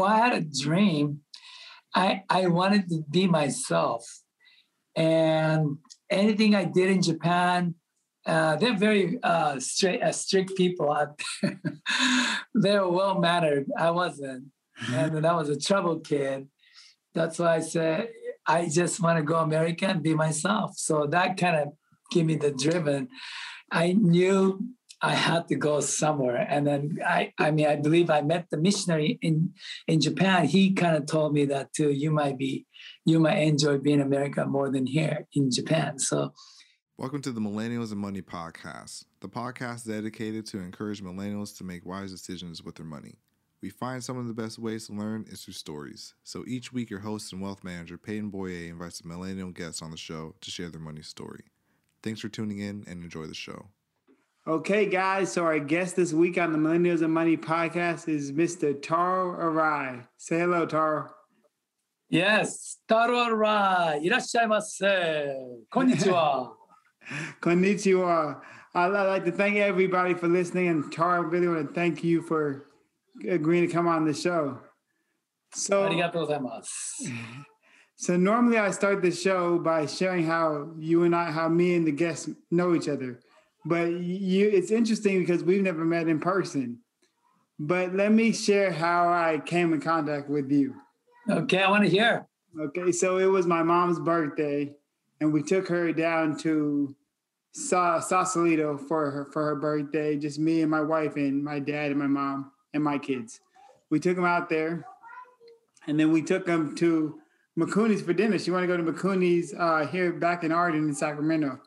well, I had a dream. I I wanted to be myself, and anything I did in Japan, uh, they're very uh, strict, uh, strict people out there. they're well mannered. I wasn't, and I was a troubled kid. That's why I said I just want to go America and be myself. So that kind of gave me the driven. I knew I had to go somewhere. And then I, I mean, I believe I met the missionary in in Japan. He kind of told me that too. You might be, you might enjoy being America more than here in Japan. So, welcome to the Millennials and Money podcast, the podcast dedicated to encourage millennials to make wise decisions with their money. We find some of the best ways to learn is through stories. So each week, your host and wealth manager Peyton Boyer invites a millennial guest on the show to share their money story. Thanks for tuning in and enjoy the show. Okay, guys. So our guest this week on the Millennials and Money podcast is Mr. Taro Arai. Say hello, Taro. Yes, Taro Arai. いらっしゃいませ。こんにちは。Konnichiwa. I'd like to thank everybody for listening. And Taro, I really want to thank you for agreeing to come on the show. So, so normally I start the show by sharing how you and I, how me and the guests know each other. But you, it's interesting because we've never met in person. But let me share how I came in contact with you. Okay, I want to hear. Okay, so it was my mom's birthday, and we took her down to Sa- Sausalito for her for her birthday. Just me and my wife and my dad and my mom and my kids. We took them out there, and then we took them to Mikuni's for dinner. She wanted to go to Mikuni's uh, here back in Arden in Sacramento.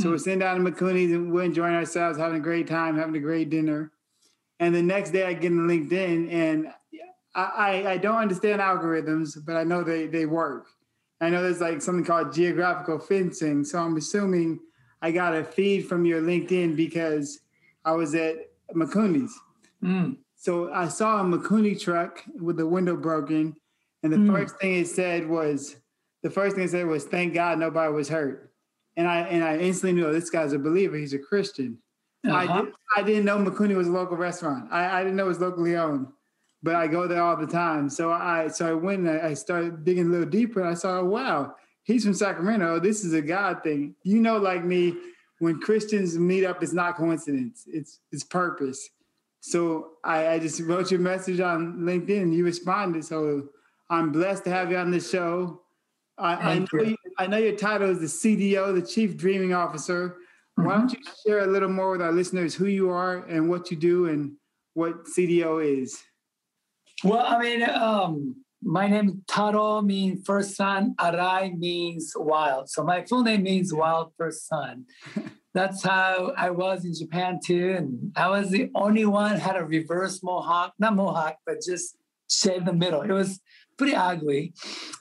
So we're sitting down in Mikuni's and we're enjoying ourselves, having a great time, having a great dinner. And the next day I get in LinkedIn and I, I, I don't understand algorithms, but I know they, they work. I know there's like something called geographical fencing. So I'm assuming I got a feed from your LinkedIn because I was at Mikuni's. Mm. So I saw a Mikuni truck with the window broken. And the mm. first thing it said was, the first thing it said was, thank God nobody was hurt and I and I instantly knew oh, this guy's a believer. He's a Christian. Uh-huh. I, did, I didn't know Mikuni was a local restaurant. I, I didn't know it was locally owned, but I go there all the time. So I so I went and I started digging a little deeper. And I saw, wow, he's from Sacramento. This is a God thing. You know, like me, when Christians meet up, it's not coincidence. It's it's purpose. So I, I just wrote your message on LinkedIn. You responded. So I'm blessed to have you on the show. I, I know you. I know your title is the CDO, the Chief Dreaming Officer. Mm-hmm. Why don't you share a little more with our listeners who you are and what you do and what CDO is? Well, I mean, um, my name Taro means first son. Arai means wild. So my full name means wild first son. That's how I was in Japan too, and I was the only one had a reverse mohawk, not mohawk, but just shave the middle. It was pretty ugly.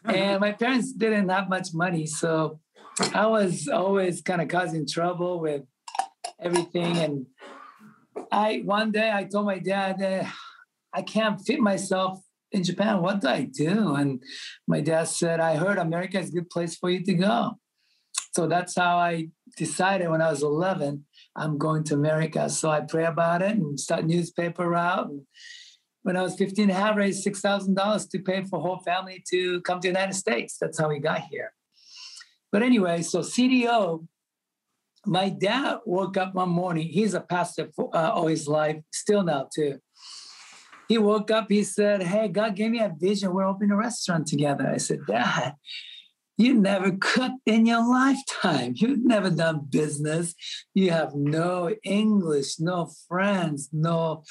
Uh-huh. And my parents didn't have much money. So I was always kind of causing trouble with everything. And I one day I told my dad, eh, I can't fit myself in Japan. What do I do? And my dad said, I heard America is a good place for you to go. So that's how I decided when I was 11, I'm going to America. So I pray about it and start newspaper route. And when I was 15 I have raised $6,000 to pay for whole family to come to the United States. That's how we got here. But anyway, so CDO, my dad woke up one morning. He's a pastor for, uh, all his life, still now too. He woke up, he said, Hey, God gave me a vision. We're opening a restaurant together. I said, Dad, you never cooked in your lifetime. You've never done business. You have no English, no friends, no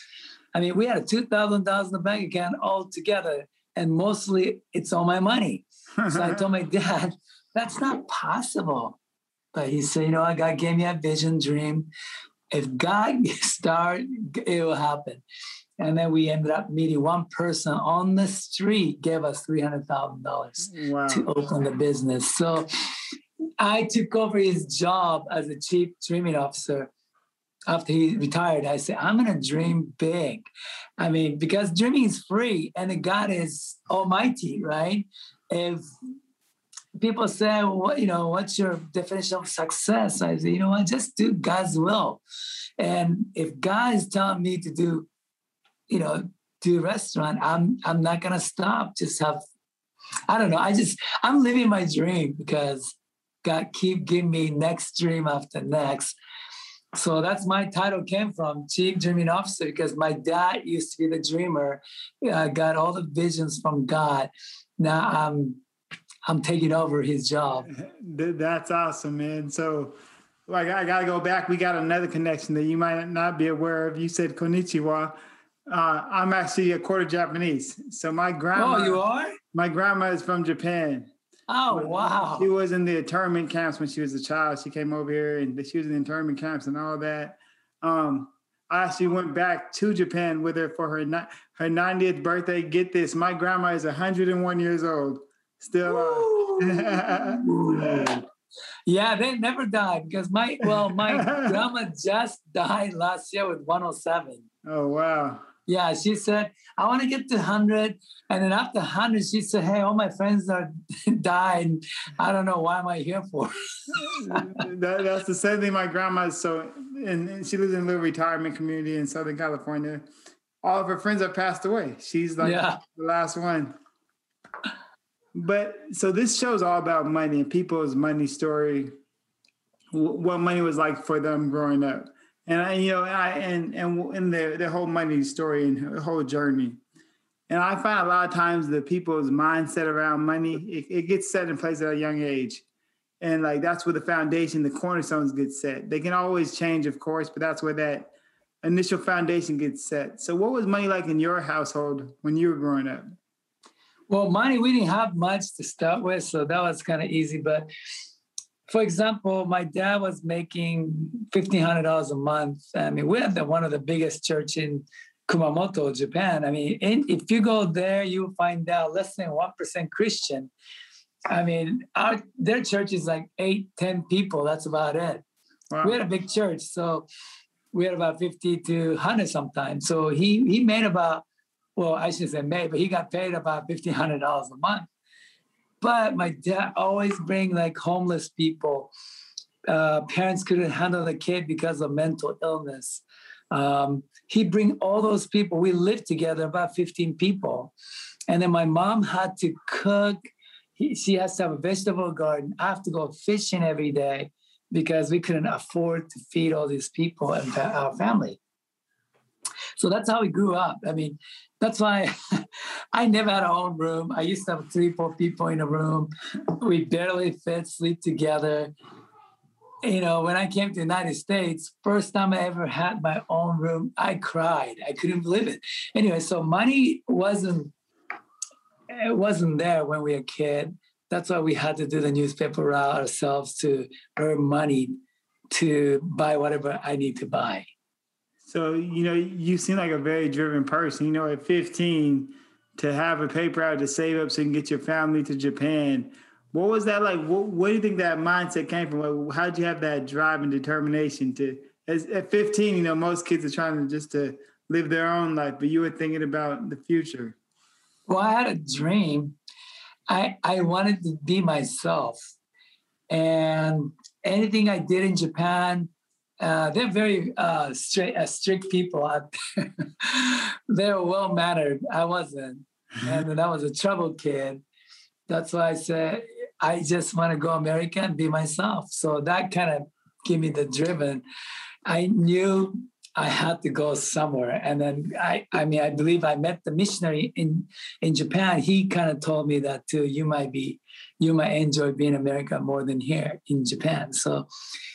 I mean, we had two thousand dollars in the bank account all together, and mostly it's all my money. so I told my dad, "That's not possible." But he said, "You know, God gave me a vision, dream. If God start, it will happen." And then we ended up meeting one person on the street, gave us three hundred thousand wow. dollars to open the business. So I took over his job as a chief dreaming officer after he retired, I said, I'm going to dream big. I mean, because dreaming is free and God is almighty, right? If people say, well, you know, what's your definition of success? I say, you know what, just do God's will. And if God is telling me to do, you know, do restaurant, I'm I'm not gonna stop. Just have I don't know. I just I'm living my dream because God keep giving me next dream after next. So that's my title came from chief dreaming officer because my dad used to be the dreamer. I got all the visions from God. Now I'm I'm taking over his job. That's awesome, man. So like I gotta go back. We got another connection that you might not be aware of. You said konnichiwa. Uh, I'm actually a quarter Japanese. So my grandma. Oh, you are? My grandma is from Japan. Oh wow! She was in the internment camps when she was a child. She came over here and she was in the internment camps and all that. Um, I actually went back to Japan with her for her her 90th birthday. Get this, my grandma is 101 years old, still yeah, they never died because my well, my grandma just died last year with 107. Oh wow! Yeah, she said, I want to get to 100. And then after 100, she said, Hey, all my friends are died. I don't know why am I here for. that, that's the same thing my grandma so, and, and, she lives in a little retirement community in Southern California. All of her friends have passed away. She's like yeah. the last one. But so this show's all about money and people's money story, what money was like for them growing up and I, you know, I and and in the the whole money story and the whole journey. And I find a lot of times the people's mindset around money, it, it, gets set in place at a young age. And like that's where the foundation, the cornerstones get set. They can always change, of course, but that's where that initial foundation gets set. So what was money like in your household when you were growing up? Well, money, we didn't have much to start with, so that was kind of easy. But for example, my dad was making fifteen hundred dollars a month. I mean, we had the, one of the biggest church in Kumamoto, Japan. I mean, in, if you go there, you'll find out less than one percent Christian. I mean, our their church is like eight, ten people. That's about it. Wow. We had a big church, so we had about fifty to hundred sometimes. So he he made about well, I should say made, but he got paid about fifteen hundred dollars a month. But my dad always bring like homeless people. Uh, parents couldn't handle the kid because of mental illness. Um, he bring all those people. We lived together, about 15 people. And then my mom had to cook. He, she has to have a vegetable garden. I have to go fishing every day because we couldn't afford to feed all these people and our family. So that's how we grew up. I mean, that's why I never had a own room. I used to have three, four people in a room. We barely fit, sleep together. You know, when I came to the United States, first time I ever had my own room, I cried. I couldn't believe it. Anyway, so money wasn't it wasn't there when we were a kid. That's why we had to do the newspaper route ourselves to earn money to buy whatever I need to buy. So, you know, you seem like a very driven person. You know, at 15, to have a paper out to save up so you can get your family to Japan. What was that like? What, what do you think that mindset came from? How did you have that drive and determination to, as, at 15, you know, most kids are trying to just to live their own life, but you were thinking about the future. Well, I had a dream. I, I wanted to be myself. And anything I did in Japan, uh, they're very uh, straight, uh, strict people. they're well mannered. I wasn't, and then I was a trouble kid. That's why I said I just want to go American and be myself. So that kind of gave me the driven. I knew I had to go somewhere, and then I, I mean, I believe I met the missionary in in Japan. He kind of told me that too. You might be, you might enjoy being America more than here in Japan. So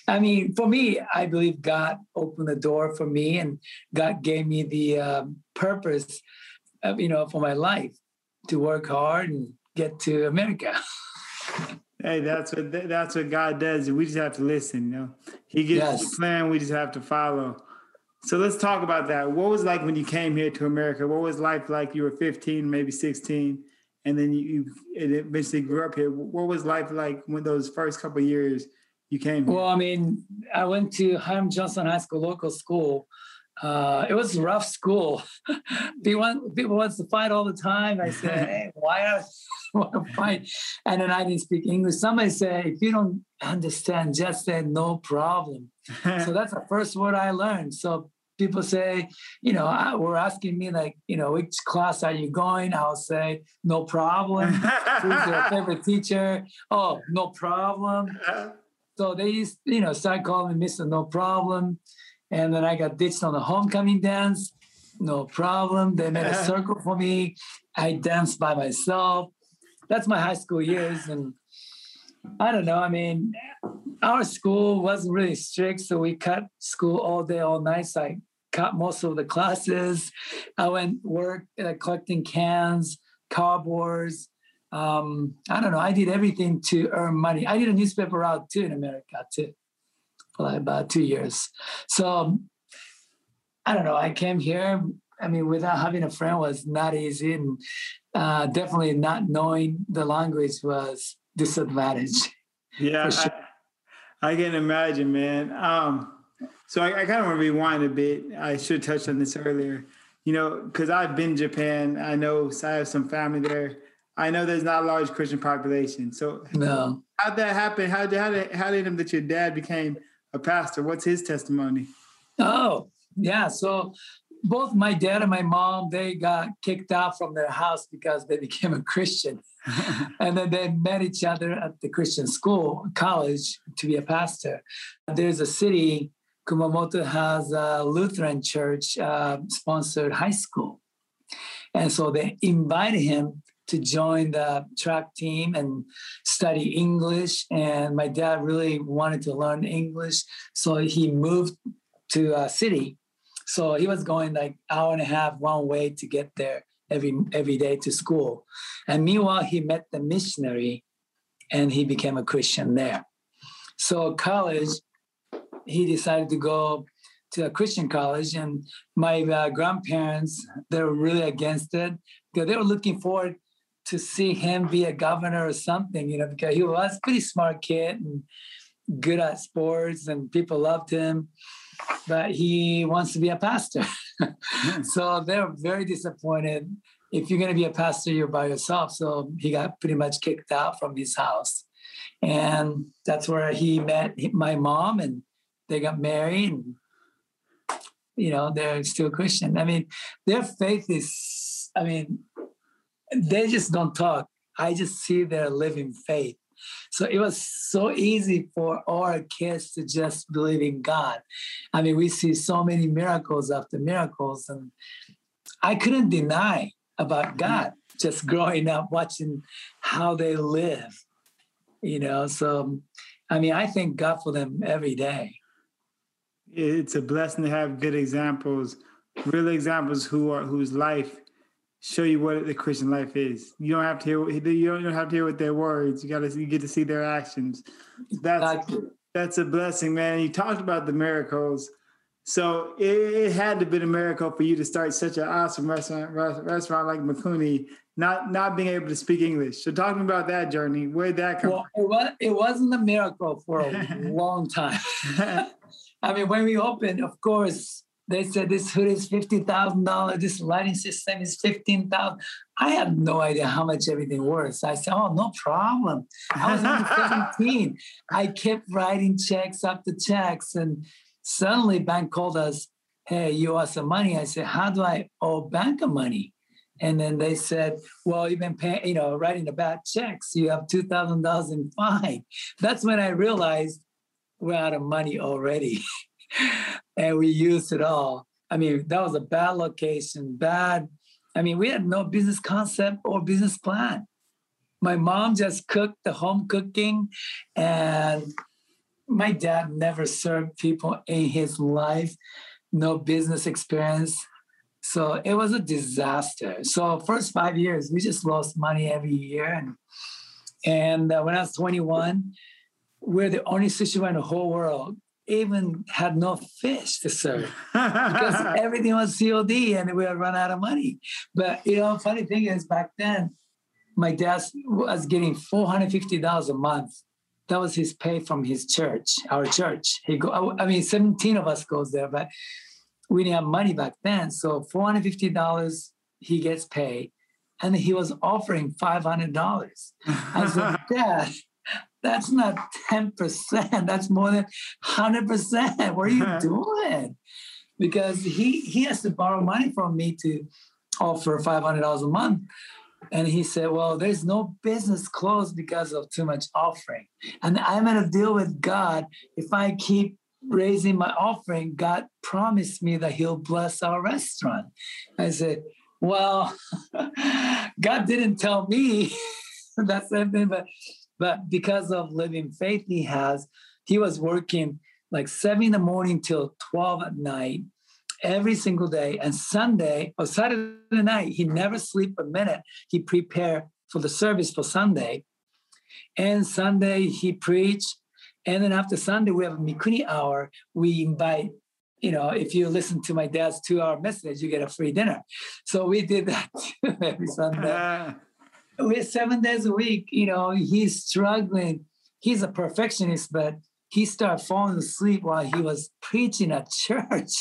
I mean, for me, I believe God opened the door for me, and God gave me the uh, purpose, of, you know, for my life to work hard and get to America. hey, that's what that's what God does. We just have to listen. You know, He gives yes. the plan. We just have to follow. So let's talk about that. What was like when you came here to America? What was life like? You were 15, maybe 16, and then you, you eventually grew up here. What was life like when those first couple years? you came? Well, I mean, I went to Hiram Johnson High School, local school. Uh, it was a rough school. people, want, people wants to fight all the time. I said, hey, why want to fight? And then I didn't speak English. Somebody said, if you don't understand, just say no problem. so that's the first word I learned. So people say, you know, I, were asking me like, you know, which class are you going? I'll say, no problem. Who's your favorite teacher? Oh, no problem. So they used, you know, start calling me Mr. No Problem. And then I got ditched on the homecoming dance. No problem. They made a circle for me. I danced by myself. That's my high school years. And I don't know. I mean, our school wasn't really strict, so we cut school all day, all night. So I cut most of the classes. I went work uh, collecting cans, cardboards. Um, I don't know. I did everything to earn money. I did a newspaper route too in America too, for like about two years. So I don't know. I came here. I mean, without having a friend was not easy, and uh, definitely not knowing the language was disadvantage. Yeah, sure. I, I, can imagine, man. Um, so I, I kind of want to rewind a bit. I should touch on this earlier. You know, because I've been Japan. I know I have some family there. I know there's not a large Christian population. So no, how'd that happen? How did how did how did it that your dad became a pastor? What's his testimony? Oh yeah, so both my dad and my mom they got kicked out from their house because they became a christian. And then they met each other at the christian school college to be a pastor. There's a city kumamoto has a lutheran church uh, sponsored high school. And so they invited him to join the track team and study english. And my dad really wanted to learn english. So he moved to a city so he was going like hour and a half one way to get there every every day to school. And meanwhile, he met the missionary and he became a Christian there. So college, he decided to go to a Christian college, and my uh, grandparents they were really against it because they were looking forward to see him be a governor or something, you know, because he was pretty smart kid and good at sports, and people loved him but he wants to be a pastor. Hmm. so they're very disappointed. If you're going to be a pastor, you're by yourself. So he got pretty much kicked out from his house. And that's where he met my mom and they got married. And, you know, they're still Christian. I mean, their faith is, I mean, they just don't talk. I just see their living faith. So it was so easy for our kids to just believe in God. I mean, we see so many miracles after miracles, and I couldn't deny about mm-hmm. God just growing up watching how they live, you know. So, I mean, I thank God for them every day. It's a blessing to have good examples, real examples who are whose life show you what the Christian life is. You don't have to hear you don't have to hear with their words. You gotta you get to see their actions. That's that's a blessing, man. You talked about the miracles. So it, it, had to be a miracle for you to start such an awesome restaurant restaurant like Mikuni, not not being able to speak English. So talking about that journey, where did that come? Well, it was it wasn't a miracle for a long time. I mean, when we opened, of course, they said this hood is fifty thousand dollars. This lighting system is fifteen thousand. I had no idea how much everything was. I said, "Oh, no problem." I was only seventeen. I kept writing checks after checks, and suddenly bank called us. Hey, you owe some money. I said, "How do I owe bank a money?" And then they said, "Well, you've been paying, you know, writing the bad checks. You have two thousand dollars in fine." That's when I realized we're out of money already. and we used it all. I mean, that was a bad location, bad. I mean, we had no business concept or business plan. My mom just cooked the home cooking, and my dad never served people in his life, no business experience. So it was a disaster. So first five years, we just lost money every year. And, and uh, when I was 21, we're the only situation in the whole world even had no fish to serve because everything was COD and we had run out of money. But you know, funny thing is back then, my dad was getting $450 a month. That was his pay from his church, our church. He go, I mean, 17 of us goes there, but we didn't have money back then. So $450 he gets paid. And he was offering $500. I said, Dad, that's not 10%. That's more than 100%. What are you doing? because he he has to borrow money from me to offer five hundred dollars a month. And he said, Well, there's no business closed because of too much offering. And I'm going to deal with God. If I keep raising my offering, God promised me that He'll bless our restaurant. I said, Well, God didn't tell me that same thing, but but because of living faith he has, he was working like seven in the morning till 12 at night every single day. And Sunday or Saturday night, he never sleep a minute. He prepare for the service for Sunday. And Sunday he preached. And then after Sunday, we have a Mikuni hour. We invite, you know, if you listen to my dad's two hour message, you get a free dinner. So we did that every Sunday. We're seven days a week. You know, he's struggling. He's a perfectionist, but he started falling asleep while he was preaching at church.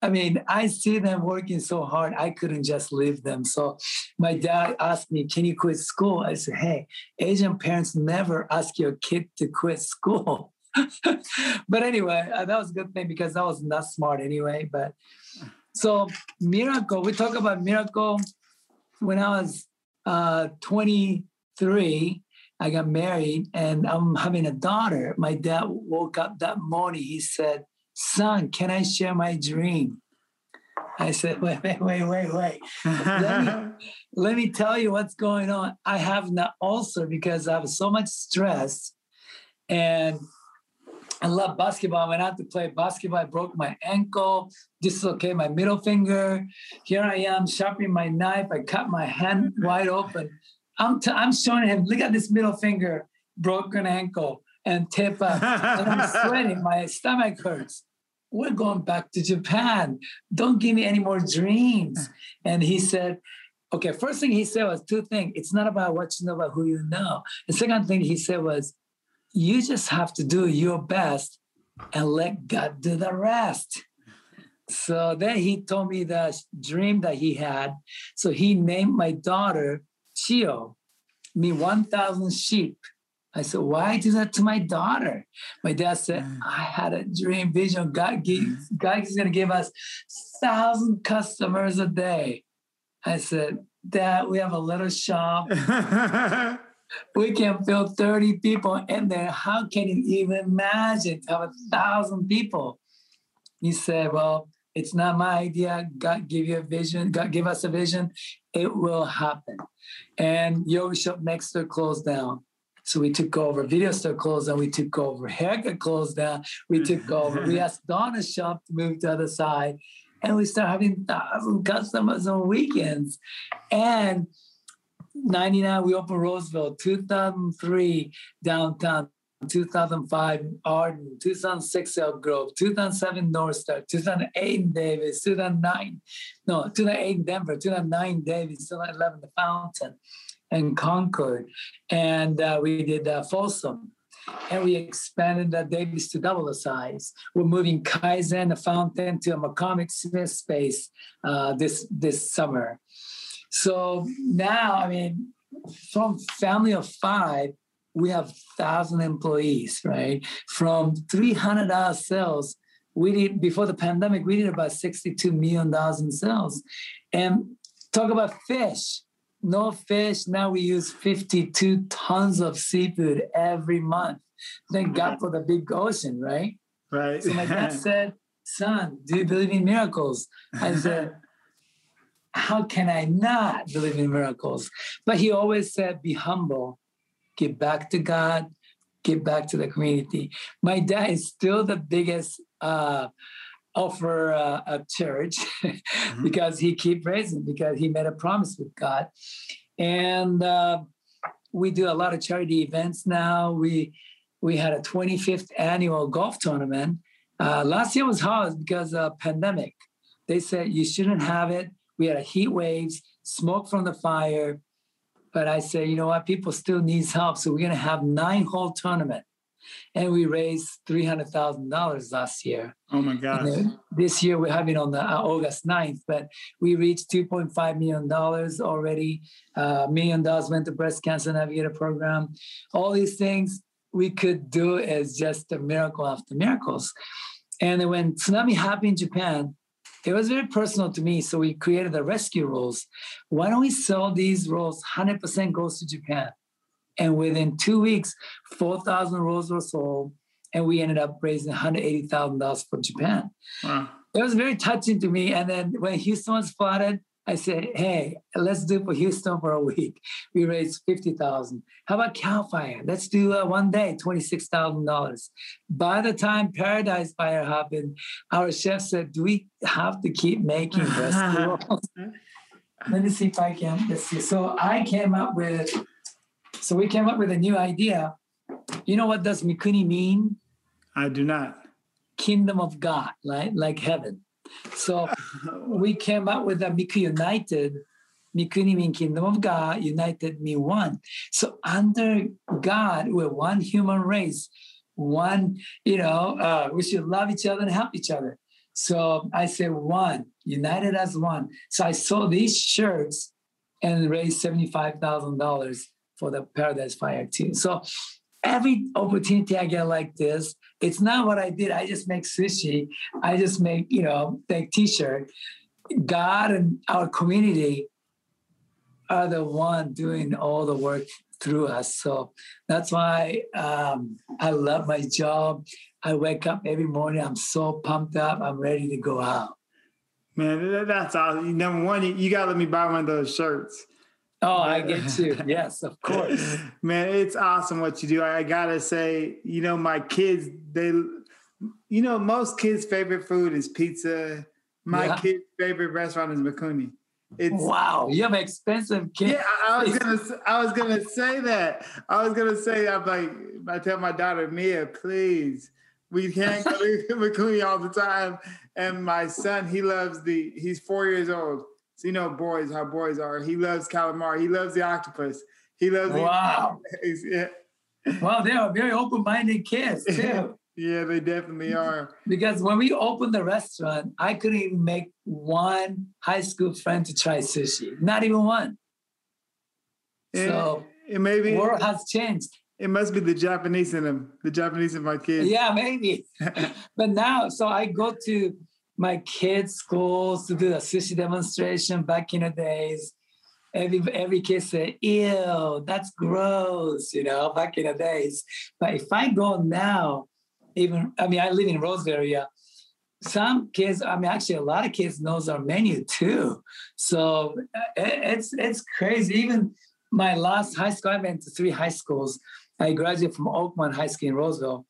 I mean, I see them working so hard, I couldn't just leave them. So my dad asked me, Can you quit school? I said, Hey, Asian parents never ask your kid to quit school. but anyway, uh, that was a good thing because I was not smart anyway. But so, miracle, we talk about miracle. When I was uh, 23, I got married and I'm having a daughter. My dad woke up that morning. He said, Son, can I share my dream? I said, Wait, wait, wait, wait, wait. let, me, let me tell you what's going on. I have an ulcer because I have so much stress and I love basketball. I went out to play basketball. I broke my ankle, dislocated my middle finger. Here I am sharpening my knife. I cut my hand wide open. I'm, t- I'm showing him, look at this middle finger, broken ankle, and tip up. and I'm sweating. My stomach hurts we're going back to Japan. Don't give me any more dreams. And he said, okay, first thing he said was two things. It's not about what you know, about who you know. The second thing he said was, you just have to do your best and let God do the rest. So then he told me the dream that he had. So he named my daughter Chio, me 1,000 sheep. I said, why do that to my daughter? My dad said, mm. I had a dream vision. God, mm. God is going to give us thousand customers a day. I said, Dad, we have a little shop. we can fill 30 people in there. How can you even imagine to have a thousand people? He said, Well, it's not my idea. God give you a vision. God give us a vision. It will happen. And Yoga Shop next door closed down. So we took over video store closed down. We took over haircut closed down. We took over. we asked Donna's shop to move to the other side. And we started having thousand customers on weekends. And 99, we opened Roseville, 2003, downtown, 2005, Arden, 2006, Elk Grove, 2007, North Star, 2008, Davis, 2009, no, 2008, Denver, 2009, Davis, 2011, The Fountain and Concord. And uh, we did uh, Folsom. And we expanded the Davis to double the size. We're moving Kaizen, the fountain, to a McCormick Schmick space uh, this this summer. So now, I mean, from family of five, we have thousand employees, right? From three hundred dollar sales, we did before the pandemic, we did about sixty-two million dollars in sales. And talk about fish no fish. Now we use 52 tons of seafood every month. Thank mm-hmm. God for the big ocean, right? Right. So my dad said, Son, do you believe in miracles? I said, How can I not believe in miracles? But he always said, Be humble, give back to God, give back to the community. My dad is still the biggest uh, offer uh, a church mm-hmm. because he keep raising because he made a promise with God, and uh, we do a lot of charity events now. We we had a 25th annual golf tournament. Uh, last year was hard because of pandemic. They said you shouldn't have it. We had a heat waves, smoke from the fire. But I said, you know what? People still needs help, so we're gonna have nine hole tournament and we raised three hundred thousand dollars last year. Oh my God! This year we're having on the uh, August 9th, but we reached two point five million dollars already. Uh, million dollars went to breast cancer navigator program. All these things we could do is just a miracle after miracles. And when tsunami happened in Japan, it was very personal to me. So we created the rescue rolls. Why don't we sell these rolls? 100% goes to Japan. And within two weeks, 4,000 rolls were sold. And we ended up raising $180,000 for Japan. Wow. It was very touching to me. And then when Houston was flooded, I said, hey, let's do for Houston for a week. We raised 50,000. How about Cal Fire? Let's do uh, one day, $26,000. By the time Paradise Fire happened, our chef said, do we have to keep making restaurants? Let me see if I can, let's see. So I came up with, so we came up with a new idea. You know what does Mikuni mean? I do not. Kingdom of God, right? Like heaven. So we came up with a Miku United. Mikuni mean kingdom of God, united mean one. So under God, we're one human race, one, you know, uh, we should love each other and help each other. So I said one, united as one. So I sold these shirts and raised $75,000 for the Paradise Fire team. So every opportunity I get like this, it's not what I did. I just make sushi. I just make, you know, make t-shirt. God and our community are the one doing all the work through us. So that's why um, I love my job. I wake up every morning. I'm so pumped up. I'm ready to go out. Man, that's awesome. Number one, you got to let me buy one of those shirts. Oh, I get to. Yes, of course. Man, it's awesome what you do. I, gotta say, you know, my kids, they, you know, most kids' favorite food is pizza. My yeah. kid's favorite restaurant is Mikuni. It's wow, you have expensive kids. Yeah, I, I was gonna, I was gonna say that. I was gonna say, I'm like, I tell my daughter Mia, please, we can't go to Mikuni all the time. And my son, he loves the. He's four years old so you know boys, how boys are. He loves calamari. He loves the octopus. He loves wow. Yeah. Well, they are very open-minded kids too. yeah, they definitely are. Because when we opened the restaurant, I couldn't even make one high school friend to try sushi. Not even one. And, so it maybe world has changed. It must be the Japanese in them, the Japanese in my kids. Yeah, maybe. but now, so I go to my kids' schools to do a sushi demonstration back in the days. Every every kid said, ew, that's gross, you know, back in the days. But if I go now, even I mean I live in Rose area. Some kids, I mean, actually, a lot of kids knows our menu too. So uh, it's it's crazy. Even my last high school, I went to three high schools. I graduated from Oakmont High School in Roseville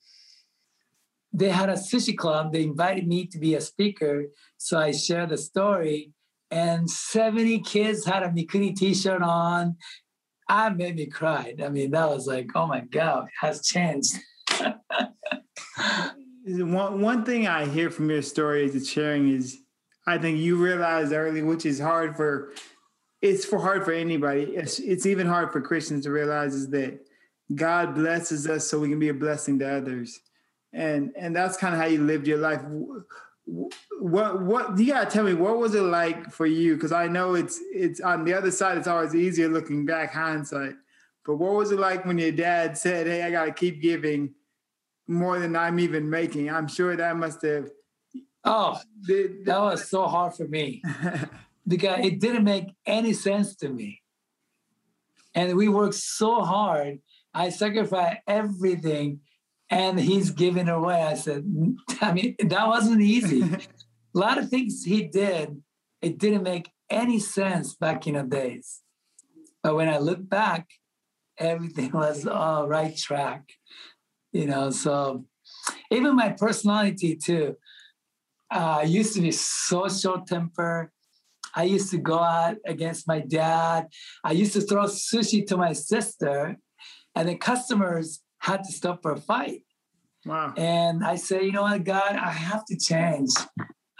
they had a sushi club. They invited me to be a speaker. So I shared the story, and 70 kids had a Mikuni t shirt on. I made me cry. I mean, that was like, oh my God, it has changed. one, one thing I hear from your story is sharing is I think you realized early, which is hard for it's for hard for anybody. It's, it's even hard for Christians to realize is that God blesses us so we can be a blessing to others and and that's kind of how you lived your life. What what you gotta tell me what was it like for you? Because i know it's it's on the other side it's always easier looking back hindsight. But what was it like when your dad said hey i gotta keep giving more than i'm even making i'm sure that must have oh that was so hard for me. Because it didn't make any sense to me. And we worked so hard. I sacrificed everything and he's giving away. I said, I mean, that wasn't easy. a lot of things he did, it didn't make any sense back in the days. But when I look back, everything was all right track, you know. So even my personality too. Uh, I used to be so short temper. I used to go out against my dad. I used to throw sushi to my sister, and the customers had to stop for a fight. Wow. And I said, you know what, God, I have to change.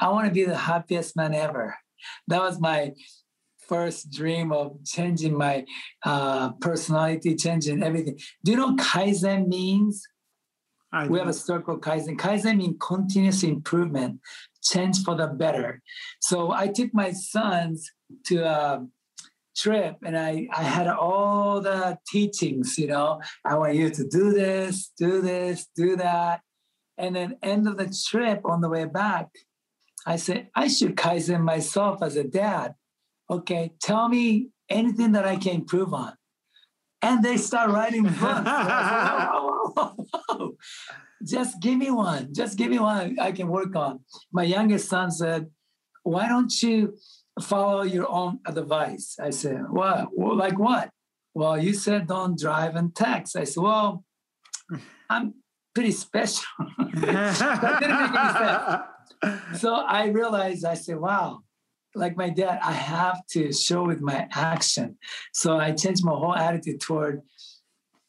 I want to be the happiest man ever. That was my first dream of changing my uh, personality, changing everything. Do you know Kaizen means? I we have a circle Kaizen. Kaizen means continuous improvement, change for the better. So I took my sons to uh, trip and I, I had all the teachings, you know, I want you to do this, do this, do that. And then end of the trip on the way back, I said, I should Kaizen myself as a dad. Okay, tell me anything that I can improve on. And they start writing books. Just give me one. Just give me one I can work on. My youngest son said, Why don't you follow your own advice? I said, What? Well, like what? Well, you said don't drive and text. I said, Well, I'm pretty special. didn't make any sense so I realized, I said, wow, like my dad, I have to show with my action. So I changed my whole attitude toward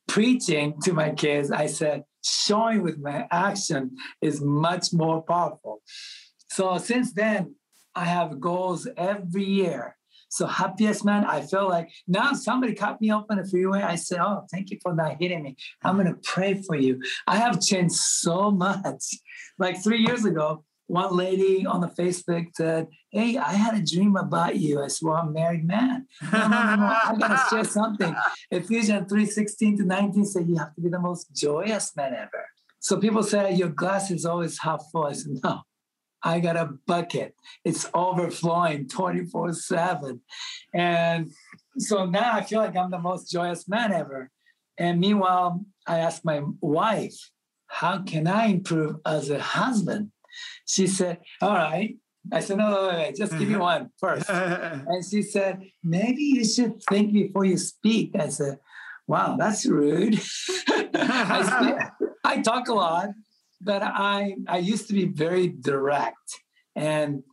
preaching to my kids. I said, showing with my action is much more powerful. So since then, I have goals every year. So happiest man, I feel like now somebody cut me up on the freeway. I say, oh, thank you for not hitting me. I'm gonna pray for you. I have changed so much. Like three years ago, one lady on the Facebook said, Hey, I had a dream about you. I said, Well, I'm a married man. No, no, no, no. I gotta share something. Ephesians 3 16 to 19 say you have to be the most joyous man ever. So people say your glass is always half full. I said, No, I got a bucket. It's overflowing 24 7. And so now I feel like I'm the most joyous man ever. And meanwhile, I asked my wife, How can I improve as a husband? She said, All right. I said, No, no, wait, wait, just give me mm-hmm. one first. and she said, Maybe you should think before you speak. I said, Wow, that's rude. I, I talk a lot, but I, I used to be very direct. And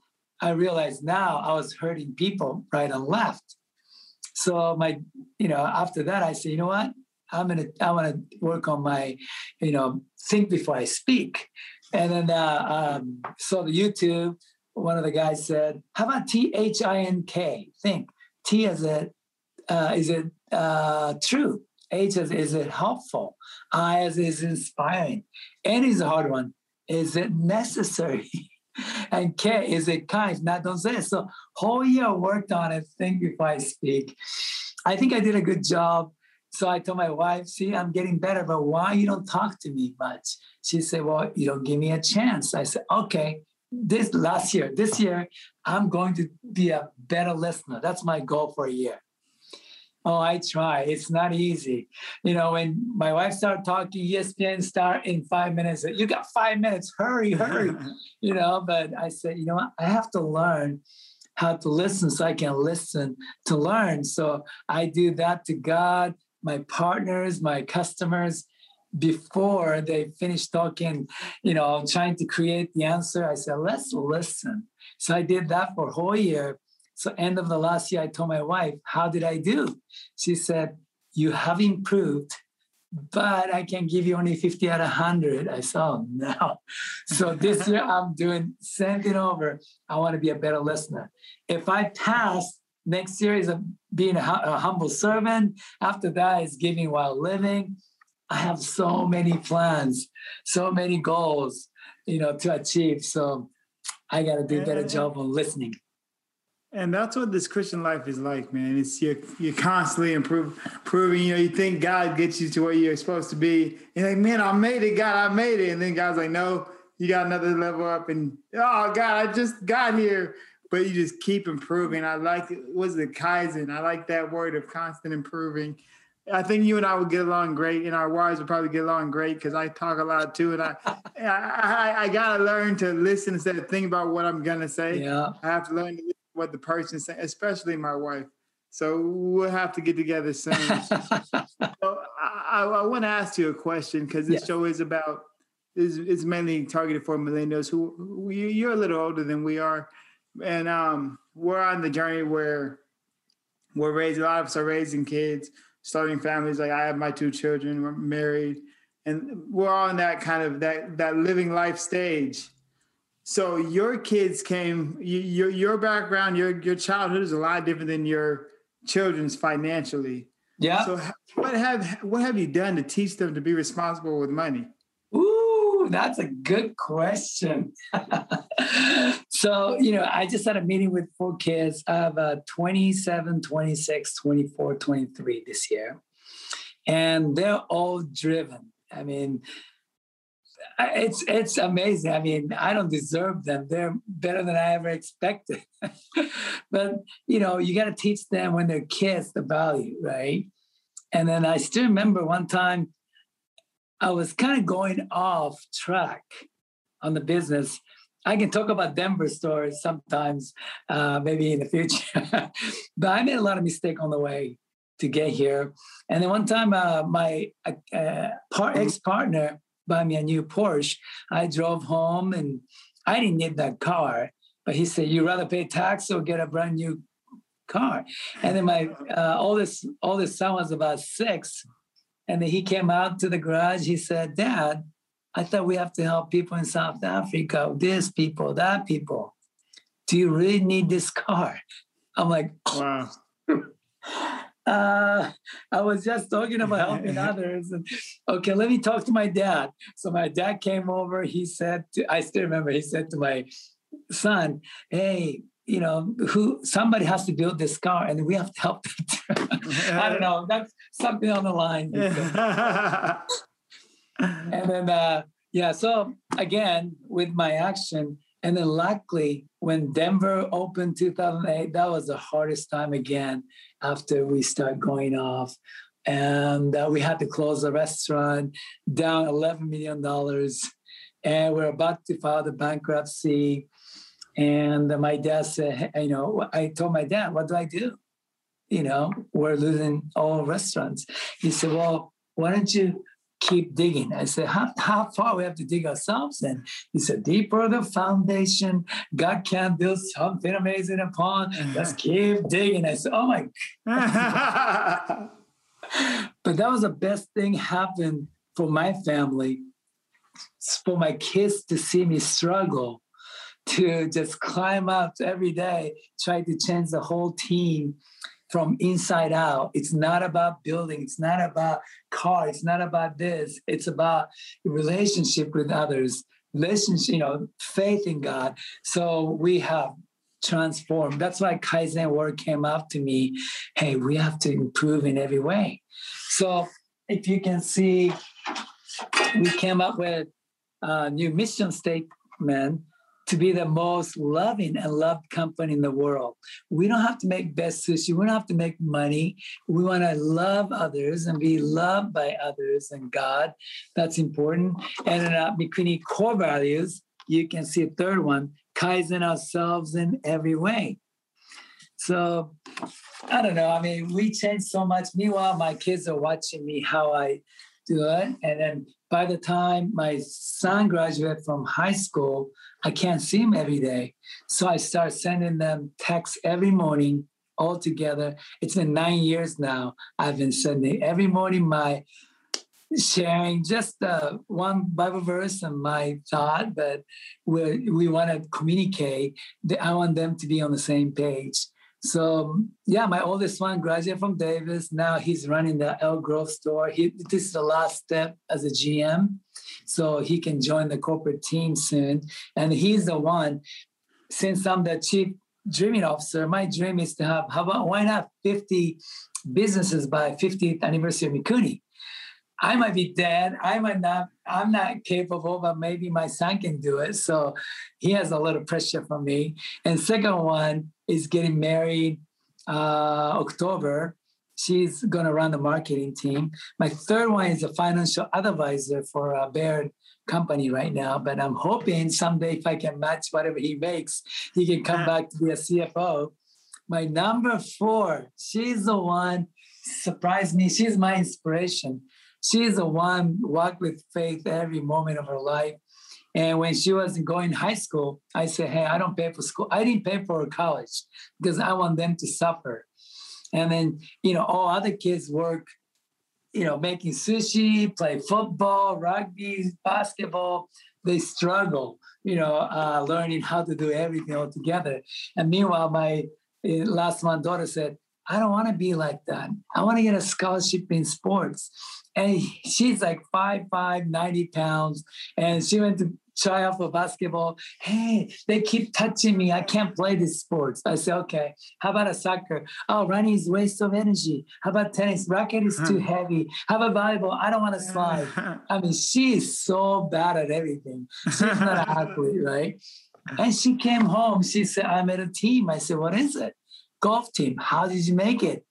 I realized now I was hurting people right and left. So my, you know, after that, I said, you know what? I'm gonna, I want to work on my, you know, think before I speak. And then uh, um, saw the YouTube. One of the guys said, "How about T H I N K? Think T as it uh, is it uh, true? H is it helpful? I is inspiring. N is a hard one. Is it necessary? and K is it kind? Not don't say it. So whole year worked on it. Think before I speak. I think I did a good job. So I told my wife, see, I'm getting better, but why you don't talk to me much? She said, well, you don't give me a chance. I said, okay, this last year, this year, I'm going to be a better listener. That's my goal for a year. Oh, I try. It's not easy. You know, when my wife started talking, ESPN start in five minutes. You got five minutes. Hurry, hurry. you know, but I said, you know what? I have to learn how to listen so I can listen to learn. So I do that to God my partners, my customers, before they finish talking, you know, trying to create the answer, I said, let's listen. So I did that for a whole year. So end of the last year, I told my wife, how did I do? She said, you have improved, but I can give you only 50 out of 100. I saw oh, no. So this year I'm doing same thing over. I want to be a better listener. If I pass, Next year is a, being a, a humble servant. After that is giving while living. I have so many plans, so many goals, you know, to achieve. So I got to do a better job on listening. And that's what this Christian life is like, man. It's you're, you're constantly improve, improving. You know, you think God gets you to where you're supposed to be. You're like, man, I made it, God, I made it. And then God's like, no, you got another level up. And oh, God, I just got here but you just keep improving. I like it was the Kaizen. I like that word of constant improving. I think you and I would get along great, and our wives would probably get along great because I talk a lot too, and I, I, I, I, gotta learn to listen instead of think about what I'm gonna say. Yeah, I have to learn what the person saying, especially my wife. So we'll have to get together soon. so I, I want to ask you a question because this yes. show is about is is mainly targeted for millennials who, who you're a little older than we are and um, we're on the journey where we're raising. A lot of us are raising kids, starting families. Like I have my two children. We're married, and we're on that kind of that that living life stage. So your kids came. You, your your background, your your childhood is a lot different than your children's financially. Yeah. So what have what have you done to teach them to be responsible with money? Ooh, that's a good question. so, you know, I just had a meeting with four kids. I have uh, 27, 26, 24, 23 this year. And they're all driven. I mean, it's it's amazing. I mean, I don't deserve them. They're better than I ever expected. but you know, you got to teach them when they're kids the value, right? And then I still remember one time I was kind of going off track on the business. I can talk about Denver stories sometimes, uh, maybe in the future. but I made a lot of mistake on the way to get here. And then one time, uh, my uh, uh par- ex partner buy me a new Porsche. I drove home and I didn't need that car, but he said, "You rather pay tax or get a brand new car?" And then my uh, oldest oldest son was about six, and then he came out to the garage. He said, "Dad, I thought we have to help people in South Africa. This people, that people. Do you really need this car?" I'm like, "Wow." uh, I was just talking about helping others. And, okay, let me talk to my dad. So my dad came over. He said, to, I still remember, he said to my son, Hey, you know, who somebody has to build this car and we have to help them. I don't know. That's something on the line. and then, uh, yeah, so again, with my action, and then luckily, when Denver opened 2008, that was the hardest time again after we start going off. And uh, we had to close the restaurant, down $11 million. And we're about to file the bankruptcy. And my dad said, you know, I told my dad, what do I do? You know, we're losing all restaurants. He said, well, why don't you keep digging. I said, how, how far we have to dig ourselves And He said, deeper the foundation. God can build something amazing upon. Let's keep digging. I said, oh my. but that was the best thing happened for my family, for my kids to see me struggle, to just climb up every day, try to change the whole team from inside out. It's not about building, it's not about car, it's not about this. It's about relationship with others, relationship, you know, faith in God. So we have transformed. That's why Kaizen word came up to me. Hey, we have to improve in every way. So if you can see, we came up with a new mission statement to be the most loving and loved company in the world. We don't have to make best sushi. We don't have to make money. We want to love others and be loved by others and God. That's important. And uh, between core values, you can see a third one, Kaizen ourselves in every way. So I don't know. I mean, we change so much. Meanwhile, my kids are watching me how I do it. And then by the time my son graduated from high school, I can't see them every day. So I start sending them texts every morning all together. It's been nine years now. I've been sending every morning my sharing just uh, one Bible verse and my thought, but we want to communicate. I want them to be on the same page. So yeah, my oldest one graduated from Davis. Now he's running the Elk Grove store. He, this is the last step as a GM, so he can join the corporate team soon. And he's the one. Since I'm the chief dreaming officer, my dream is to have how about why not 50 businesses by 50th anniversary of Mikuni? I might be dead. I might not. I'm not capable, but maybe my son can do it. So he has a little pressure from me. And second one is getting married uh, October. She's gonna run the marketing team. My third one is a financial advisor for a Baird company right now, but I'm hoping someday if I can match whatever he makes, he can come back to be a CFO. My number four, she's the one surprised me. She's my inspiration she's the one walked with faith every moment of her life. And when she was going high school, I said, Hey, I don't pay for school. I didn't pay for her college because I want them to suffer. And then, you know, all other kids work, you know, making sushi, play football, rugby, basketball. They struggle, you know, uh, learning how to do everything all together. And meanwhile, my uh, last one daughter said, I don't want to be like that. I want to get a scholarship in sports. And she's like five, five, 90 pounds. And she went to try out for basketball. Hey, they keep touching me. I can't play this sports. I say, okay. How about a soccer? Oh, running is waste of energy. How about tennis? Racket is too hmm. heavy. How about volleyball? I don't want to slide. I mean, she is so bad at everything. She's not an athlete, right? And she came home. She said, I made a team. I said, what is it? Golf team. How did you make it?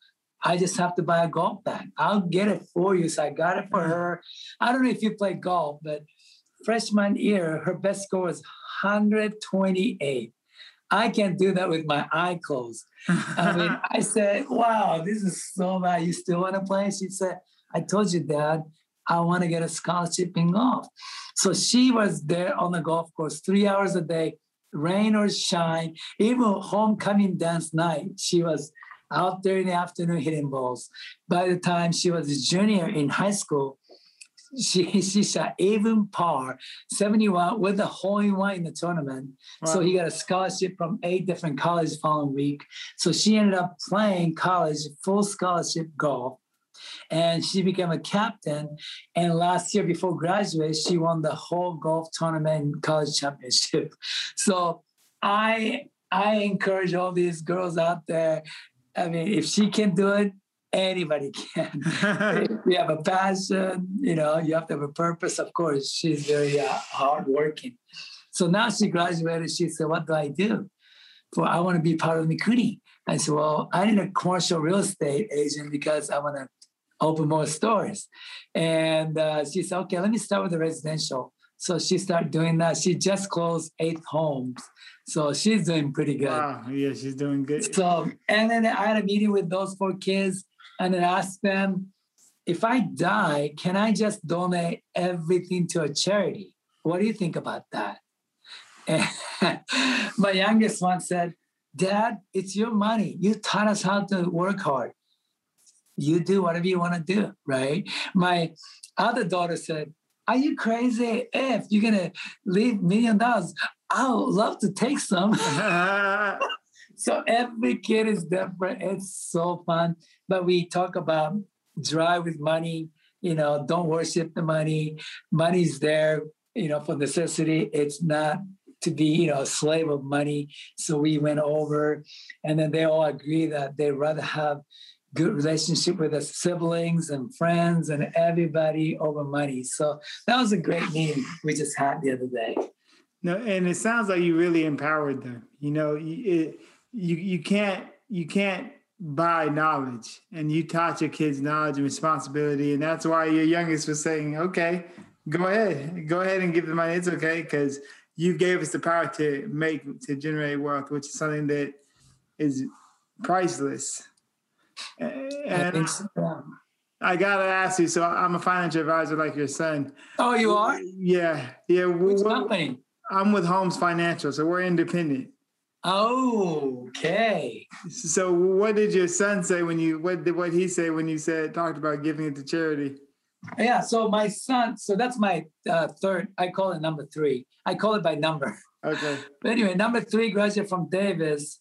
I just have to buy a golf bag. I'll get it for you. So I got it for hmm. her. I don't know if you play golf, but freshman year, her best score was 128. I can't do that with my eye closed. I mean, I said, wow, this is so bad. You still want to play? She said, I told you, Dad, I want to get a scholarship in golf. So she was there on the golf course three hours a day, rain or shine, even homecoming dance night. She was out there in the afternoon hitting balls. By the time she was a junior in high school, she she shot even par 71 with a hole in one in the tournament. Wow. So he got a scholarship from eight different colleges following week. So she ended up playing college full scholarship golf. And she became a captain. And last year, before graduation, she won the whole golf tournament college championship. So I I encourage all these girls out there. I mean, if she can do it, anybody can. you have a passion, you know, you have to have a purpose. Of course, she's very uh, hardworking. So now she graduated. She said, "What do I do? For I want to be part of Mikuni." I said, "Well, I need a commercial real estate agent because I want to open more stores." And uh, she said, "Okay, let me start with the residential." So she started doing that. She just closed eight homes. So she's doing pretty good. Wow. Yeah, she's doing good. So, and then I had a meeting with those four kids and then ask them, if I die, can I just donate everything to a charity? What do you think about that? And my youngest one said, Dad, it's your money. You taught us how to work hard. You do whatever you want to do, right? My other daughter said, Are you crazy? If you're going to leave million dollars, I would love to take some. so every kid is different. It's so fun. But we talk about drive with money you know don't worship the money. Money's there you know for necessity. It's not to be you know a slave of money. So we went over and then they all agree that they'd rather have good relationship with their siblings and friends and everybody over money. So that was a great meeting we just had the other day. No and it sounds like you really empowered them. You know it, you you can't you can't by knowledge and you taught your kids knowledge and responsibility. And that's why your youngest was saying okay go ahead go ahead and give the money. It's okay because you gave us the power to make to generate wealth which is something that is priceless. And I, I gotta ask you so i'm a financial advisor like your son. Oh you are? Yeah yeah which company? I'm with Holmes financial so we're independent Okay. So, what did your son say when you what did what he say when you said talked about giving it to charity? Yeah. So my son. So that's my uh, third. I call it number three. I call it by number. Okay. But anyway, number three graduate from Davis,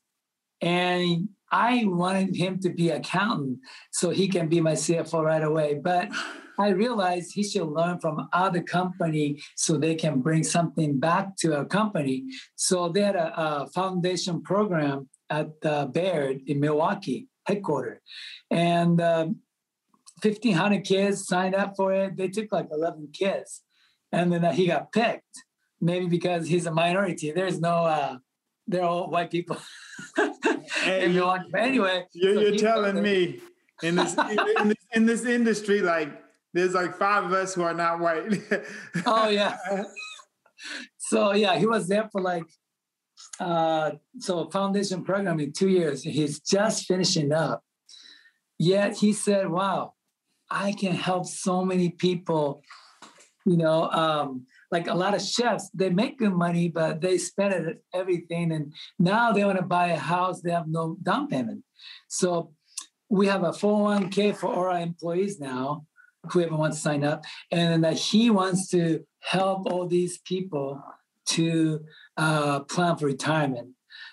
and I wanted him to be accountant so he can be my CFO right away. But I realized he should learn from other company so they can bring something back to a company. So they had a, a foundation program at uh, Baird in Milwaukee headquarters, and um, 1,500 kids signed up for it. They took like 11 kids, and then uh, he got picked. Maybe because he's a minority. There's no. Uh, they're all white people. hey, in Milwaukee. But anyway, you're, so you're telling me in this, in this in this industry, like there's like five of us who are not white. oh yeah. so yeah, he was there for like uh so a foundation program in two years. He's just finishing up. Yet he said, Wow, I can help so many people, you know, um, like a lot of chefs, they make good money, but they spend it everything. And now they want to buy a house, they have no down payment. So we have a 401k for all our employees now whoever wants to sign up, and that he wants to help all these people to uh, plan for retirement.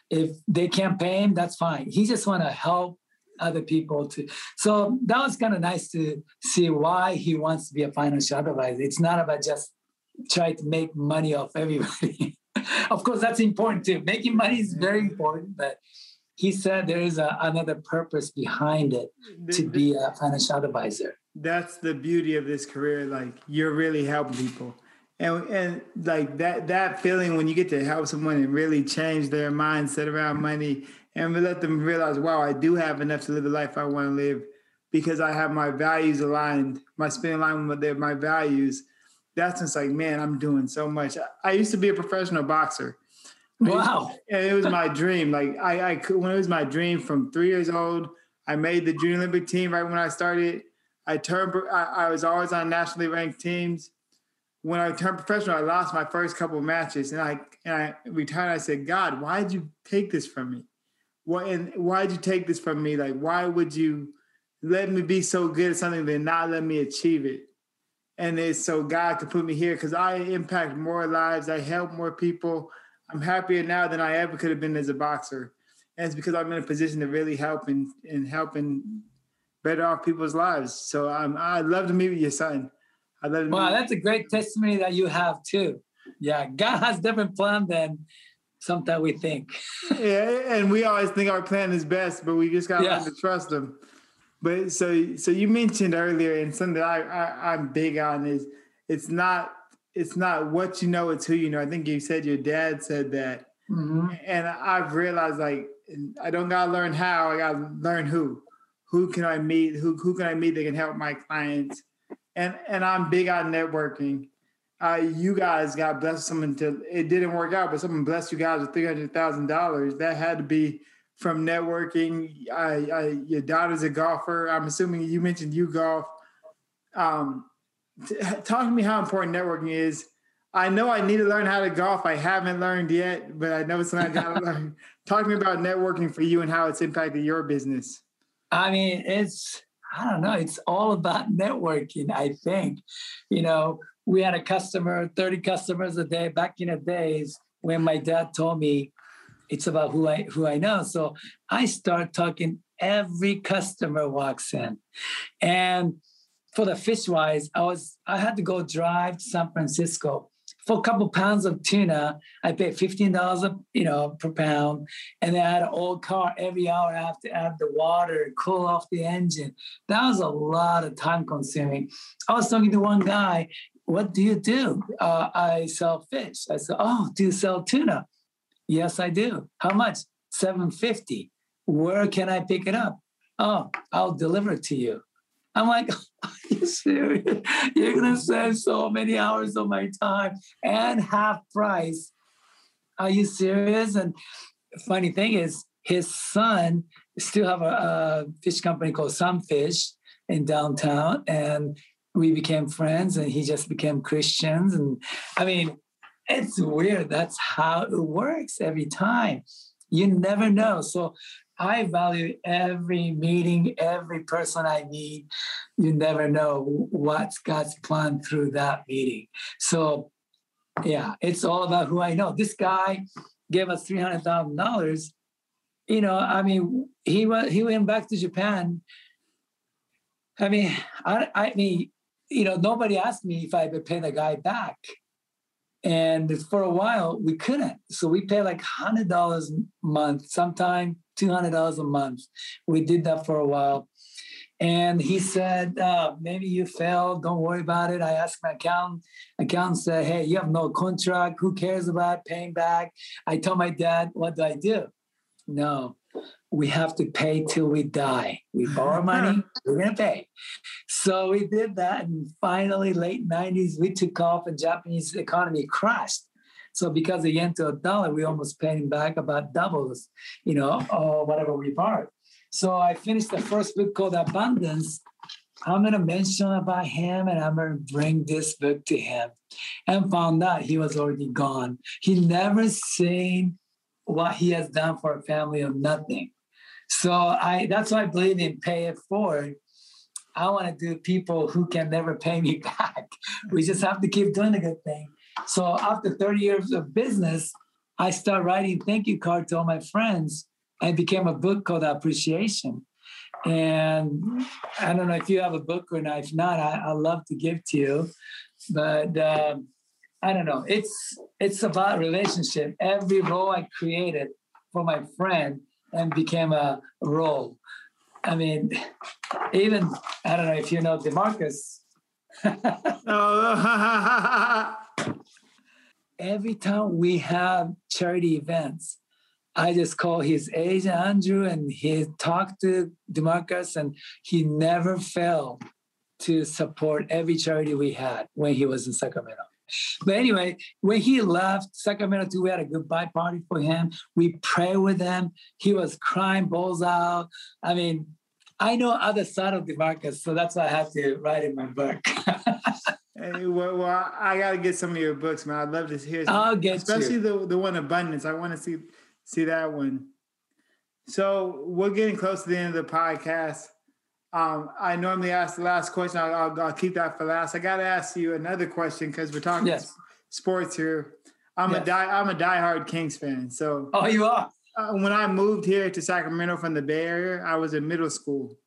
If they can't pay him, that's fine. He just want to help other people to. So that was kind of nice to see why he wants to be a financial advisor. It's not about just try to make money off everybody. of course, that's important too. Making money is very important, but he said there is a, another purpose behind it to be a financial advisor. That's the beauty of this career. Like you're really helping people. And, and like that that feeling when you get to help someone and really change their mindset around money and let them realize, wow, I do have enough to live the life I want to live because I have my values aligned, my spin aligned with their, my values. That's just like, man, I'm doing so much. I used to be a professional boxer. Wow. And it was my dream. Like I, I could, when it was my dream from three years old, I made the junior Olympic team right when I started. I turned, I, I was always on nationally ranked teams. When I turned professional, I lost my first couple of matches and I, and I retired. I said, God, why did you take this from me? What, and why did you take this from me? Like, why would you let me be so good at something then not let me achieve it? And it's so God could put me here because I impact more lives. I help more people. I'm happier now than I ever could have been as a boxer. And it's because I'm in a position to really help and, and helping better off people's lives. So I'm, I'd love to meet with your son. I'd love to wow, that's a great testimony that you have too. Yeah, God has different plan than sometimes we think. yeah, and we always think our plan is best, but we just got to yeah. learn to trust him. But so, so you mentioned earlier, and something that I, I I'm big on is it's not it's not what you know, it's who you know. I think you said your dad said that. Mm-hmm. And I've realized like I don't gotta learn how, I gotta learn who. Who can I meet? Who who can I meet that can help my clients? And and I'm big on networking. Uh, you guys got blessed someone to it didn't work out, but someone blessed you guys with three hundred thousand dollars. That had to be from networking. I, I, your daughter's a golfer. I'm assuming you mentioned you golf. Um, talk to me how important networking is. I know I need to learn how to golf. I haven't learned yet, but I know it's something I gotta learn. Talk to me about networking for you and how it's impacted your business. I mean, it's I don't know. It's all about networking. I think, you know, we had a customer, thirty customers a day back in the days when my dad told me it's about who I who I know. So I start talking. Every customer walks in, and for the fish wise, I was I had to go drive to San Francisco for a couple pounds of tuna. I paid fifteen dollars you know per pound, and then I had an old car every hour. I have to add the water, cool off the engine. That was a lot of time consuming. I was talking to one guy. What do you do? Uh, I sell fish. I said, Oh, do you sell tuna? Yes, I do. How much? Seven fifty. Where can I pick it up? Oh, I'll deliver it to you. I'm like, are you serious? You're gonna save so many hours of my time and half price. Are you serious? And funny thing is, his son still have a, a fish company called Sunfish in downtown, and we became friends, and he just became Christians. And I mean, it's weird. That's how it works every time. You never know. So I value every meeting, every person I meet. You never know what's God's plan through that meeting. So, yeah, it's all about who I know. This guy gave us three hundred thousand dollars. You know, I mean, he went he went back to Japan. I mean, I I mean, you know, nobody asked me if I would pay the guy back. And for a while, we couldn't. So we pay like $100 a month, sometime $200 a month. We did that for a while. And he said, uh, maybe you failed. Don't worry about it. I asked my accountant. Accountant said, hey, you have no contract. Who cares about paying back? I told my dad, what do I do? No, we have to pay till we die. We borrow money, we're going to pay. So we did that. And finally, late 90s, we took off and Japanese economy crashed. So because the yen to a dollar, we almost paying back about doubles, you know, or whatever we borrowed. So I finished the first book called Abundance. I'm going to mention about him and I'm going to bring this book to him and found out he was already gone. He never seen what he has done for a family of nothing. So I that's why I believe in pay it forward. I want to do people who can never pay me back. We just have to keep doing a good thing. So after 30 years of business, I started writing thank you cards to all my friends and became a book called Appreciation. And I don't know if you have a book or not. If not, I, I love to give to you. But um, I don't know. It's it's about relationship. Every role I created for my friend and became a role. I mean, even I don't know if you know Demarcus. Every time we have charity events, I just call his agent Andrew and he talked to Demarcus and he never failed to support every charity we had when he was in Sacramento. But anyway, when he left Sacramento too, we had a goodbye party for him. We prayed with him. He was crying balls out. I mean, I know other side of Demarcus, so that's why I have to write in my book. hey, well, well, I gotta get some of your books, man. I'd love to hear. Some, I'll get especially you. the the one Abundance. I want to see see that one. So we're getting close to the end of the podcast. Um, I normally ask the last question. I'll, I'll, I'll, keep that for last. I got to ask you another question because we're talking yes. sports here. I'm yes. a die. I'm a diehard Kings fan. So oh, you are. Uh, when I moved here to Sacramento from the Bay Area, I was in middle school,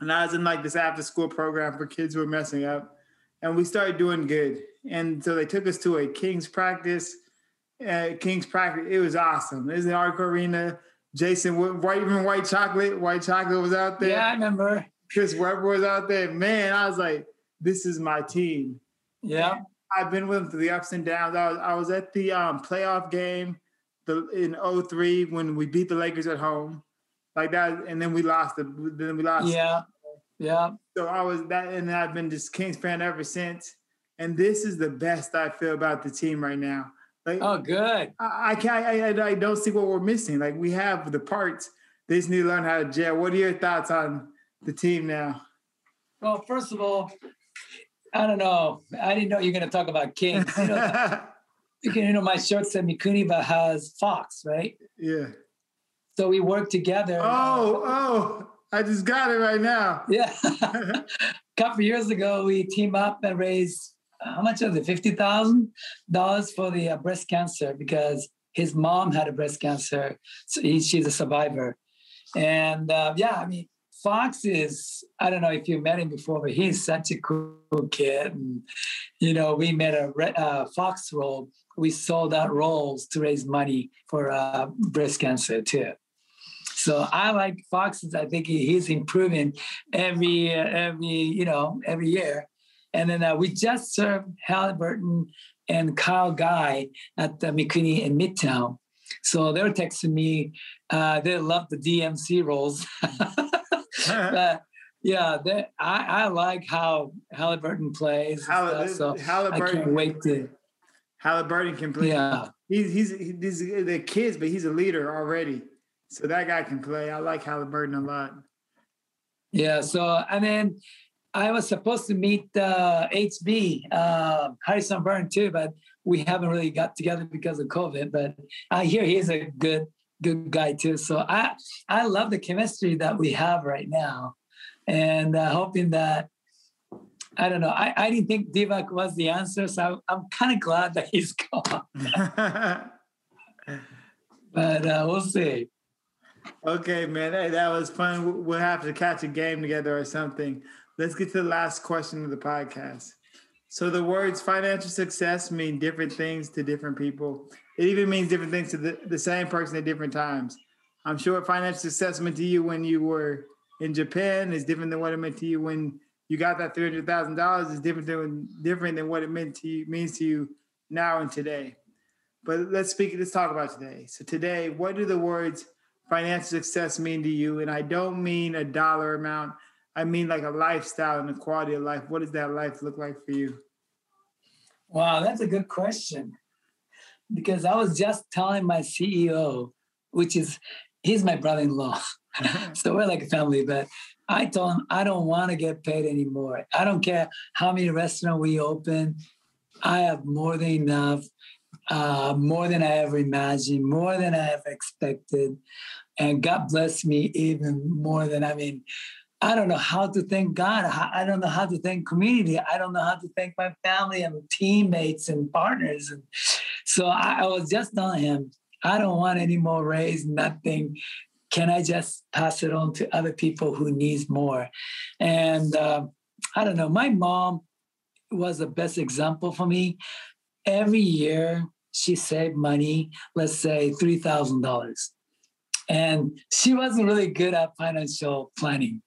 and I was in like this after school program for kids who were messing up, and we started doing good. And so they took us to a Kings practice. Uh, Kings practice. It was awesome. It was in Arco Arena. Jason White, even White Chocolate, White Chocolate was out there. Yeah, I remember. Chris Webber was out there. Man, I was like, this is my team. Yeah. And I've been with them through the ups and downs. I was, I was at the um, playoff game the, in 03 when we beat the Lakers at home. Like that, and then we lost the then we lost. Yeah. Yeah. So I was that and I've been just Kings fan ever since. And this is the best I feel about the team right now. Like, oh, good. I, I can't. I, I, don't see what we're missing. Like we have the parts. They just need to learn how to gel. What are your thoughts on the team now? Well, first of all, I don't know. I didn't know you're going to talk about Kings. You know, you know my shirt said Mikuniba has Fox, right? Yeah. So we work together. Oh, oh! I just got it right now. Yeah. a couple years ago, we team up and raised how much was it? Fifty thousand dollars for the uh, breast cancer because his mom had a breast cancer. So he, she's a survivor, and uh, yeah, I mean, Fox is I don't know if you met him before, but he's such a cool kid. And you know, we made a uh, Fox roll. We sold out rolls to raise money for uh, breast cancer too. So I like Fox. I think he's improving every every you know every year. And then uh, we just served Haliburton and Kyle Guy at the Mikuni in Midtown. So they're texting me. Uh, they love the DMC rolls. but yeah, they, I, I like how Haliburton plays. Hall- so Haliburton, I can't wait to. Haliburton can play. Yeah, he's he's he's the kids, but he's a leader already. So that guy can play. I like Haliburton a lot. Yeah. So and then I was supposed to meet uh, HB uh, Harrison Barnes too, but we haven't really got together because of COVID. But I hear he's a good good guy too. So I I love the chemistry that we have right now, and uh, hoping that I don't know. I, I didn't think Divac was the answer, so I'm kind of glad that he's gone. but uh, we'll see. Okay, man, hey, that was fun. We'll have to catch a game together or something. Let's get to the last question of the podcast. So the words financial success mean different things to different people. It even means different things to the, the same person at different times. I'm sure financial success meant to you when you were in Japan is different than what it meant to you when you got that three hundred thousand dollars. Is different than different than what it meant to you means to you now and today. But let's speak. Let's talk about today. So today, what do the words financial success mean to you? And I don't mean a dollar amount. I mean like a lifestyle and a quality of life. What does that life look like for you? Wow, that's a good question. Because I was just telling my CEO, which is he's my brother-in-law. so we're like a family, but I told him I don't want to get paid anymore. I don't care how many restaurants we open. I have more than enough, uh, more than I ever imagined, more than I ever expected. And God bless me even more than I mean, I don't know how to thank God. I don't know how to thank community. I don't know how to thank my family and teammates and partners. And so I, I was just telling him, I don't want any more raise, nothing. Can I just pass it on to other people who needs more? And uh, I don't know. My mom was the best example for me. Every year she saved money, let's say three thousand dollars. And she wasn't really good at financial planning.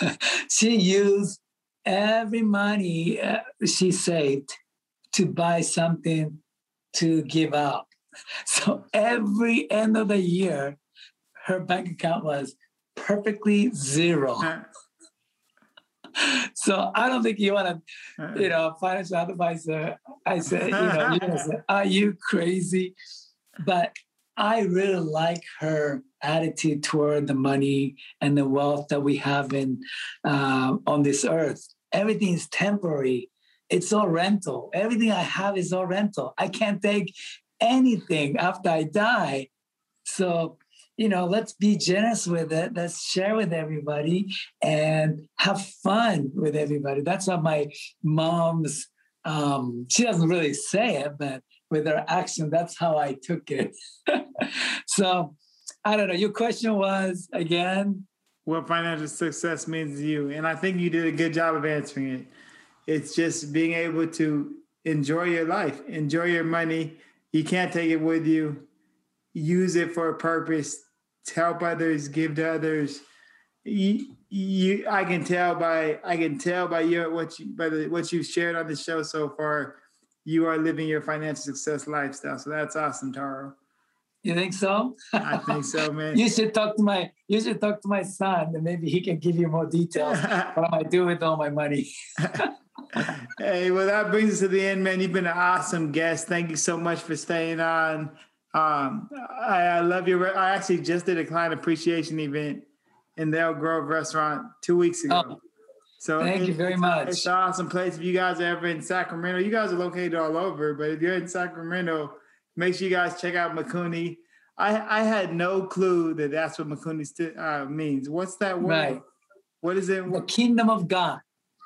she used every money uh, she saved to buy something to give out. So every end of the year, her bank account was perfectly zero. so I don't think you want to, you know, financial advisor. I said, you know, you know are you crazy? But I really like her attitude toward the money and the wealth that we have in uh, on this earth. Everything is temporary. It's all rental. Everything I have is all rental. I can't take anything after I die. So, you know, let's be generous with it. Let's share with everybody and have fun with everybody. That's what my mom's, um, she doesn't really say it, but with her action, that's how I took it. so, I don't know. Your question was again? What financial success means to you. And I think you did a good job of answering it. It's just being able to enjoy your life, enjoy your money. You can't take it with you. Use it for a purpose. To help others, give to others. You, you, I can tell by I can tell by your what you by the, what you've shared on the show so far. You are living your financial success lifestyle. So that's awesome, Taro. You think so? I think so, man. you should talk to my you should talk to my son and maybe he can give you more details what I do with all my money. hey, well, that brings us to the end, man. You've been an awesome guest. Thank you so much for staying on. Um, I, I love your. I actually just did a client appreciation event in the Elk Grove restaurant two weeks ago. Oh, so thank you very much. It's an awesome place. If you guys are ever in Sacramento, you guys are located all over, but if you're in Sacramento, make sure you guys check out Mikuni. I I had no clue that that's what Mikuni st- uh, means. What's that word? Right. What is it? The kingdom of God.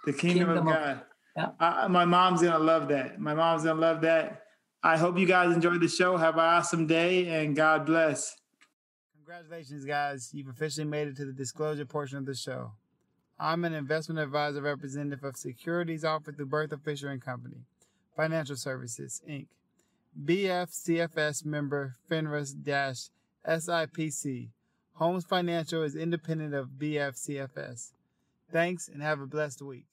The kingdom, kingdom of God. Of, yeah. my mom's gonna love that. My mom's gonna love that. I hope you guys enjoyed the show. Have an awesome day and God bless. Congratulations, guys. You've officially made it to the disclosure portion of the show. I'm an investment advisor representative of securities offered through Berthel Fisher and Company, Financial Services, Inc. BFCFS member FINRA SIPC. Holmes Financial is independent of BFCFS. Thanks and have a blessed week.